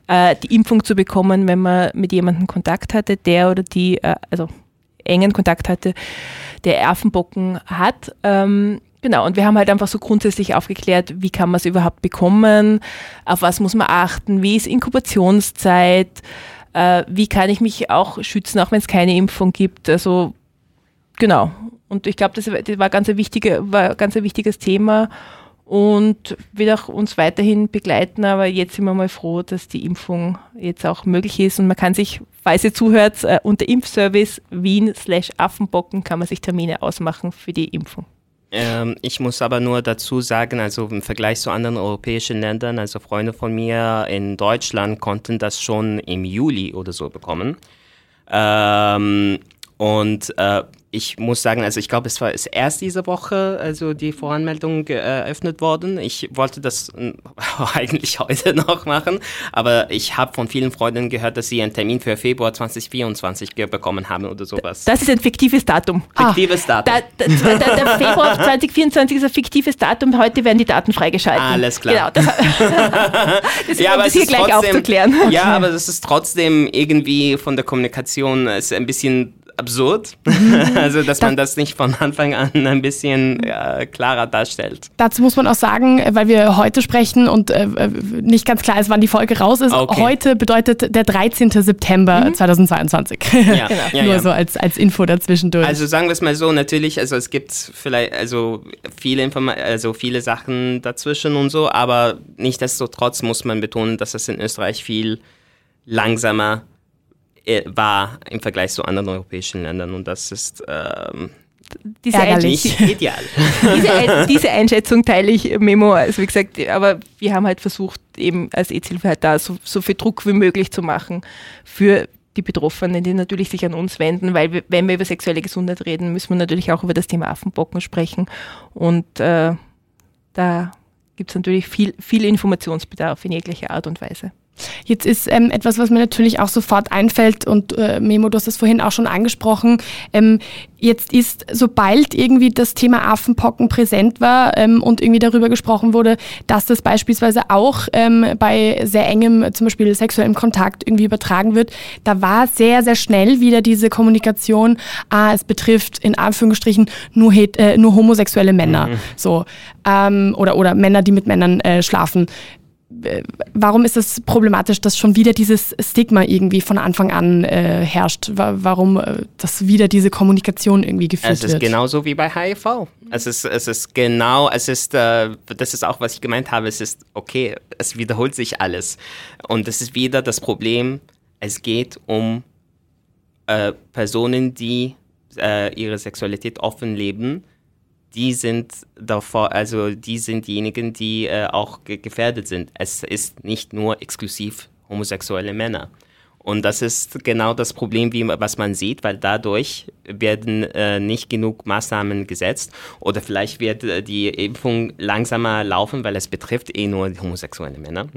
äh, die Impfung zu bekommen, wenn man mit jemandem Kontakt hatte, der oder die, äh, also engen Kontakt hatte, der Affenbocken hat. Ähm, Genau, und wir haben halt einfach so grundsätzlich aufgeklärt, wie kann man es überhaupt bekommen, auf was muss man achten, wie ist Inkubationszeit, äh, wie kann ich mich auch schützen, auch wenn es keine Impfung gibt. Also genau. Und ich glaube, das, war ganz ein, wichtige, war ganz ein wichtiges Thema und wird auch uns weiterhin begleiten. Aber jetzt sind wir mal froh, dass die Impfung jetzt auch möglich ist und man kann sich, falls ihr zuhört, äh, unter Impfservice Wien slash Affenbocken kann man sich Termine ausmachen für die Impfung. Ähm, ich muss aber nur dazu sagen, also im Vergleich zu anderen europäischen Ländern, also Freunde von mir in Deutschland konnten das schon im Juli oder so bekommen. Ähm, und äh, ich muss sagen, also ich glaube, es war es erst diese Woche, also die Voranmeldung eröffnet worden. Ich wollte das eigentlich heute noch machen, aber ich habe von vielen Freunden gehört, dass sie einen Termin für Februar 2024 bekommen haben oder sowas. Das ist ein fiktives Datum. Fiktives ah, Datum. Da, da, da, der Februar 2024 ist ein fiktives Datum. Heute werden die Daten freigeschaltet. Alles klar. Genau. Das, ja, aber das hier gleich trotzdem, aufzuklären. Ja, aber es ist trotzdem irgendwie von der Kommunikation ist ein bisschen absurd. Mhm. also, dass man das nicht von Anfang an ein bisschen äh, klarer darstellt. Dazu muss man auch sagen, weil wir heute sprechen und äh, nicht ganz klar ist, wann die Folge raus ist. Okay. Heute bedeutet der 13. September mhm. 2022. Ja. genau. ja, Nur ja. so als, als Info dazwischendurch. Also sagen wir es mal so, natürlich, also es gibt vielleicht also viele Informa also viele Sachen dazwischen und so, aber nichtsdestotrotz muss man betonen, dass es in Österreich viel langsamer ist äh, war im Vergleich zu anderen europäischen Ländern und das ist ähm, diese nicht ideal. diese, diese, Einschätzung teile ich Memo, also wie gesagt, aber wir haben halt versucht, eben als EZ-Hilfe halt da so, so viel Druck wie möglich zu machen für die Betroffenen, die natürlich sich an uns wenden, weil wir, wenn wir über sexuelle Gesundheit reden, müssen wir natürlich auch über das Thema Affenbocken sprechen und äh, da gibt es natürlich viel, viel Informationsbedarf in jeglicher Art und Weise. Jetzt ist ähm, etwas, was mir natürlich auch sofort einfällt und äh, Memo, du hast das vorhin auch schon angesprochen. Ähm, jetzt ist, sobald irgendwie das Thema Affenpocken präsent war ähm, und irgendwie darüber gesprochen wurde, dass das beispielsweise auch ähm, bei sehr engem, zum Beispiel sexuellem Kontakt irgendwie übertragen wird, da war sehr, sehr schnell wieder diese Kommunikation, ah, es betrifft in Anführungsstrichen nur, äh, nur homosexuelle Männer. Mhm. So, ähm, oder, oder Männer, die mit Männern äh, schlafen warum ist es problematisch, dass schon wieder dieses Stigma irgendwie von Anfang an äh, herrscht? Warum äh, dass wieder diese Kommunikation irgendwie geführt wird? Es ist wird? genauso wie bei HIV. Es ist, es ist genau, es ist, äh, das ist auch, was ich gemeint habe, es ist okay, es wiederholt sich alles. Und es ist wieder das Problem, es geht um äh, Personen, die äh, ihre Sexualität offen leben, die sind davor, also die sind diejenigen, die äh, auch ge gefährdet sind. Es ist nicht nur exklusiv homosexuelle Männer. Und das ist genau das Problem, wie, was man sieht, weil dadurch werden äh, nicht genug Maßnahmen gesetzt oder vielleicht wird äh, die Impfung langsamer laufen, weil es betrifft eh nur homosexuelle Männer.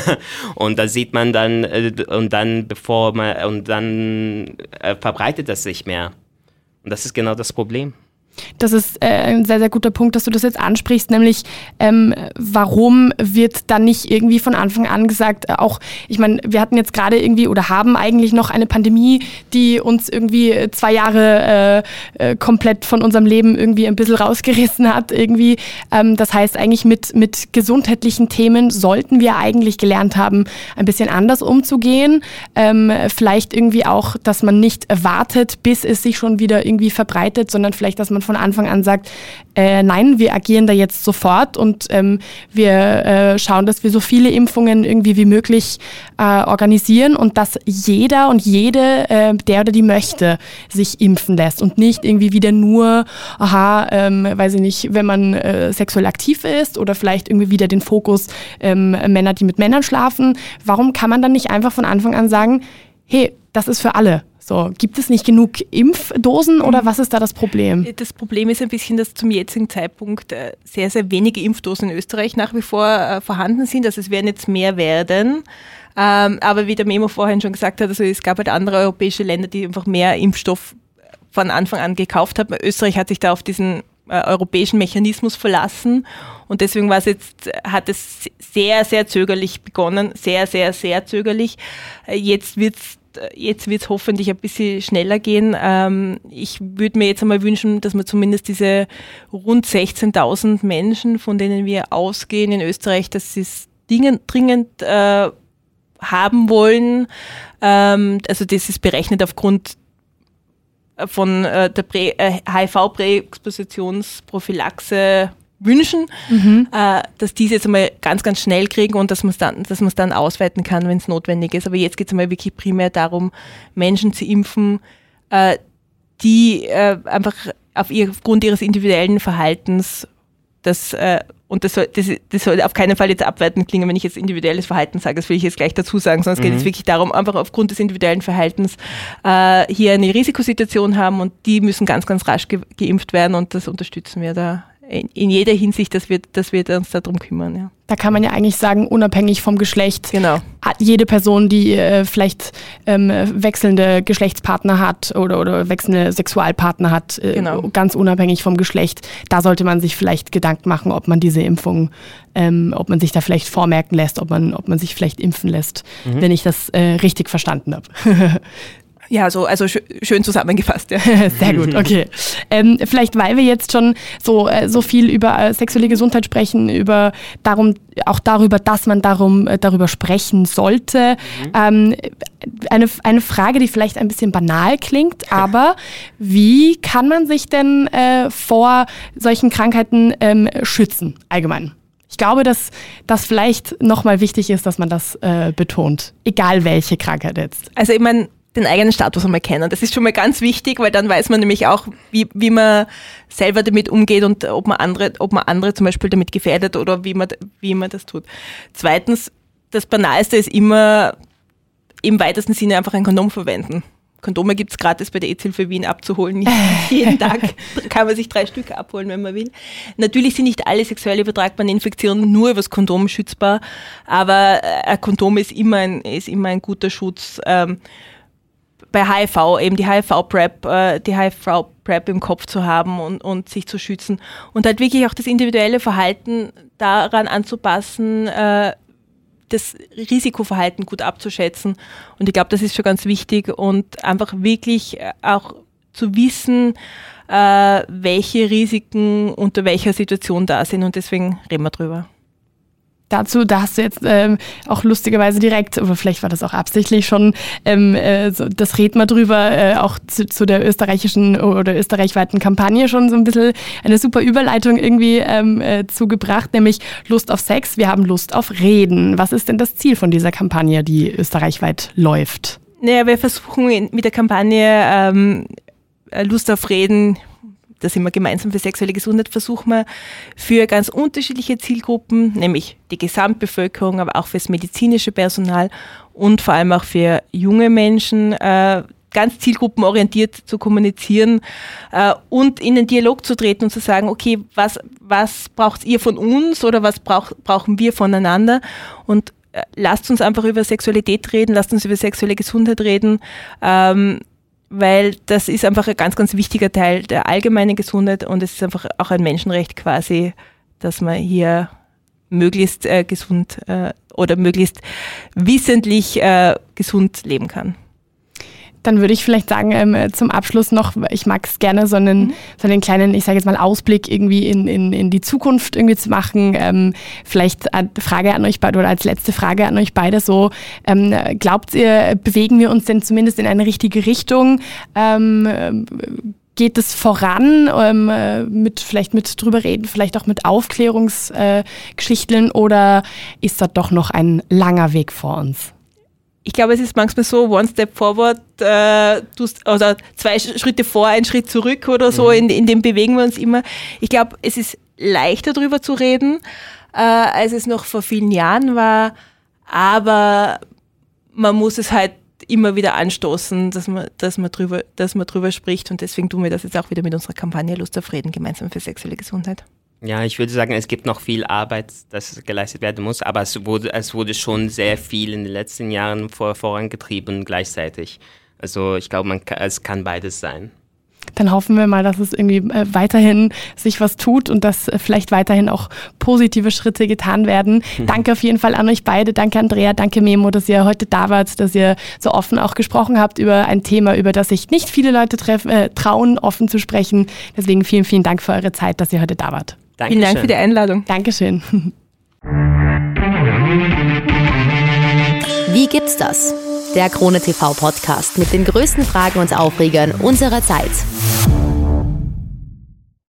und da sieht man dann, äh, und dann bevor man, und dann äh, verbreitet das sich mehr. Und das ist genau das Problem. Das ist äh, ein sehr, sehr guter Punkt, dass du das jetzt ansprichst, nämlich ähm, warum wird dann nicht irgendwie von Anfang an gesagt, äh, auch, ich meine, wir hatten jetzt gerade irgendwie oder haben eigentlich noch eine Pandemie, die uns irgendwie zwei Jahre äh, äh, komplett von unserem Leben irgendwie ein bisschen rausgerissen hat irgendwie. Ähm, das heißt, eigentlich mit, mit gesundheitlichen Themen sollten wir eigentlich gelernt haben, ein bisschen anders umzugehen. Ähm, vielleicht irgendwie auch, dass man nicht wartet, bis es sich schon wieder irgendwie verbreitet, sondern vielleicht, dass man von Anfang an sagt, äh, nein, wir agieren da jetzt sofort und ähm, wir äh, schauen, dass wir so viele Impfungen irgendwie wie möglich äh, organisieren und dass jeder und jede, äh, der oder die möchte, sich impfen lässt und nicht irgendwie wieder nur, aha, ähm, weiß ich nicht, wenn man äh, sexuell aktiv ist oder vielleicht irgendwie wieder den Fokus ähm, Männer, die mit Männern schlafen. Warum kann man dann nicht einfach von Anfang an sagen, hey, das ist für alle. So, gibt es nicht genug Impfdosen oder mhm. was ist da das Problem? Das Problem ist ein bisschen, dass zum jetzigen Zeitpunkt äh, sehr, sehr wenige Impfdosen in Österreich nach wie vor äh, vorhanden sind. Also es werden jetzt mehr werden. Ähm, aber wie der Memo vorhin schon gesagt hat, also es gab halt andere europäische Länder, die einfach mehr Impfstoff von Anfang an gekauft haben. Österreich hat sich da auf diesen äh, europäischen Mechanismus verlassen und deswegen war es jetzt, hat es sehr, sehr zögerlich begonnen, sehr, sehr, sehr zögerlich. Jetzt wird es jetzt wird es hoffentlich ein bisschen schneller gehen. Ähm, ich würde mir jetzt einmal wünschen, dass wir zumindest diese rund 16.000 Menschen, von denen wir ausgehen in Österreich, dass sie es dringend äh, haben wollen. Ähm, also das ist berechnet aufgrund von äh, der äh, HIV-Präexpositionsprophylaxe wünschen, mhm. äh, dass diese jetzt einmal ganz, ganz schnell kriegen und dass man es dann, dass man es dann ausweiten kann, wenn es notwendig ist. Aber jetzt geht es einmal wirklich primär darum, Menschen zu impfen, äh, die äh, einfach auf ihr, aufgrund ihres individuellen Verhaltens das äh, und das soll, das, das soll auf keinen Fall jetzt abwertend klingen, wenn ich jetzt individuelles Verhalten sage. Das will ich jetzt gleich dazu sagen, sondern es geht mhm. jetzt wirklich darum, einfach aufgrund des individuellen Verhaltens äh, hier eine Risikosituation haben und die müssen ganz, ganz rasch ge geimpft werden und das unterstützen wir da in, jeder Hinsicht, dass wir, dass wir uns darum kümmern. Ja. Da kann man ja eigentlich sagen, unabhängig vom Geschlecht. Genau. Jede Person, die äh, vielleicht ähm, wechselnde Geschlechtspartner hat oder, oder wechselnde Sexualpartner hat, äh, genau. ganz unabhängig vom Geschlecht, da sollte man sich vielleicht Gedanken machen, ob man diese Impfung, ähm, ob man sich da vielleicht vormerken lässt, ob man, ob man sich vielleicht impfen lässt, mhm. wenn ich das äh, richtig verstanden habe. Ja, so, also schön zusammengefasst. Ja. Sehr gut, okay. Ähm, vielleicht, weil wir jetzt schon so, äh, so viel über äh, sexuelle Gesundheit sprechen, über darum, auch darüber, dass man darum, äh, darüber sprechen sollte. Mhm. Ähm, eine, eine Frage, die vielleicht ein bisschen banal klingt, aber wie kann man sich denn äh, vor solchen Krankheiten ähm, schützen, allgemein? Ich glaube, dass das vielleicht nochmal wichtig ist, dass man das äh, betont, egal welche Krankheit jetzt. Also ich meine, den eigenen Status einmal kennen. Das ist schon mal ganz wichtig, weil dann weiß man nämlich auch, wie, wie man selber damit umgeht und ob man andere, ob man andere zum Beispiel damit gefährdet oder wie man, wie man das tut. Zweitens, das Banalste ist immer im weitesten Sinne einfach ein Kondom verwenden. Kondome gibt es gratis bei der EZ-Hilfe Wien abzuholen. Jeden Tag kann man sich drei Stück abholen, wenn man will. Natürlich sind nicht alle sexuell übertragbaren Infektionen nur über das Kondom schützbar, aber ein Kondom ist immer ein, ist immer ein guter Schutz. Ähm, bei HIV eben die HIV-Prep, äh, die HIV-Prep im Kopf zu haben und, und sich zu schützen. Und halt wirklich auch das individuelle Verhalten daran anzupassen, äh, das Risikoverhalten gut abzuschätzen. Und ich glaube, das ist schon ganz wichtig und einfach wirklich auch zu wissen, äh, welche Risiken unter welcher Situation da sind. Und deswegen reden wir drüber dazu, da hast du jetzt ähm, auch lustigerweise direkt, oder vielleicht war das auch absichtlich schon, ähm, äh, so, das reden wir drüber, äh, auch zu, zu, der österreichischen oder österreichweiten Kampagne schon so ein bisschen eine super Überleitung irgendwie ähm, äh, zugebracht, nämlich Lust auf Sex, wir haben Lust auf Reden. Was ist denn das Ziel von dieser Kampagne, die österreichweit läuft? Naja, wir versuchen mit der Kampagne ähm, Lust auf Reden, da sind wir gemeinsam für sexuelle Gesundheit, versuchen wir für ganz unterschiedliche Zielgruppen, nämlich die Gesamtbevölkerung, aber auch fürs medizinische Personal und vor allem auch für junge Menschen, äh, ganz zielgruppenorientiert zu kommunizieren äh, und in den Dialog zu treten und zu sagen, okay, was, was braucht ihr von uns oder was brauch, brauchen wir voneinander? Und äh, lasst uns einfach über Sexualität reden, lasst uns über sexuelle Gesundheit reden. Ähm, weil das ist einfach ein ganz, ganz wichtiger Teil der allgemeinen Gesundheit und es ist einfach auch ein Menschenrecht quasi, dass man hier möglichst äh, gesund äh, oder möglichst wissentlich äh, gesund leben kann. Dann würde ich vielleicht sagen, ähm, zum Abschluss noch, ich mag es gerne, so einen, mhm. so einen kleinen, ich sage jetzt mal, Ausblick irgendwie in, in, in die Zukunft irgendwie zu machen. Ähm, vielleicht eine Frage an euch beide oder als letzte Frage an euch beide so, ähm, glaubt ihr, bewegen wir uns denn zumindest in eine richtige Richtung? Ähm, geht es voran ähm, mit vielleicht mit drüber reden, vielleicht auch mit Aufklärungsgeschichten äh, oder ist da doch noch ein langer Weg vor uns? Ich glaube, es ist manchmal so, one step forward, äh, tust, also zwei Schritte vor, ein Schritt zurück oder so, mhm. in, in dem bewegen wir uns immer. Ich glaube, es ist leichter darüber zu reden, äh, als es noch vor vielen Jahren war, aber man muss es halt immer wieder anstoßen, dass man, dass man, drüber, dass man drüber spricht und deswegen tun wir das jetzt auch wieder mit unserer Kampagne Lust auf Reden gemeinsam für sexuelle Gesundheit. Ja, ich würde sagen, es gibt noch viel Arbeit, das geleistet werden muss, aber es wurde, es wurde schon sehr viel in den letzten Jahren vor, vorangetrieben gleichzeitig. Also ich glaube, man, es kann beides sein. Dann hoffen wir mal, dass es irgendwie äh, weiterhin sich was tut und dass äh, vielleicht weiterhin auch positive Schritte getan werden. Mhm. Danke auf jeden Fall an euch beide. Danke Andrea, danke Memo, dass ihr heute da wart, dass ihr so offen auch gesprochen habt über ein Thema, über das sich nicht viele Leute treffen, äh, trauen, offen zu sprechen. Deswegen vielen, vielen Dank für eure Zeit, dass ihr heute da wart. Dankeschön. Vielen Dank für die Einladung. Dankeschön. Wie gibt's das? Der Krone TV Podcast mit den größten Fragen und Aufregern unserer Zeit.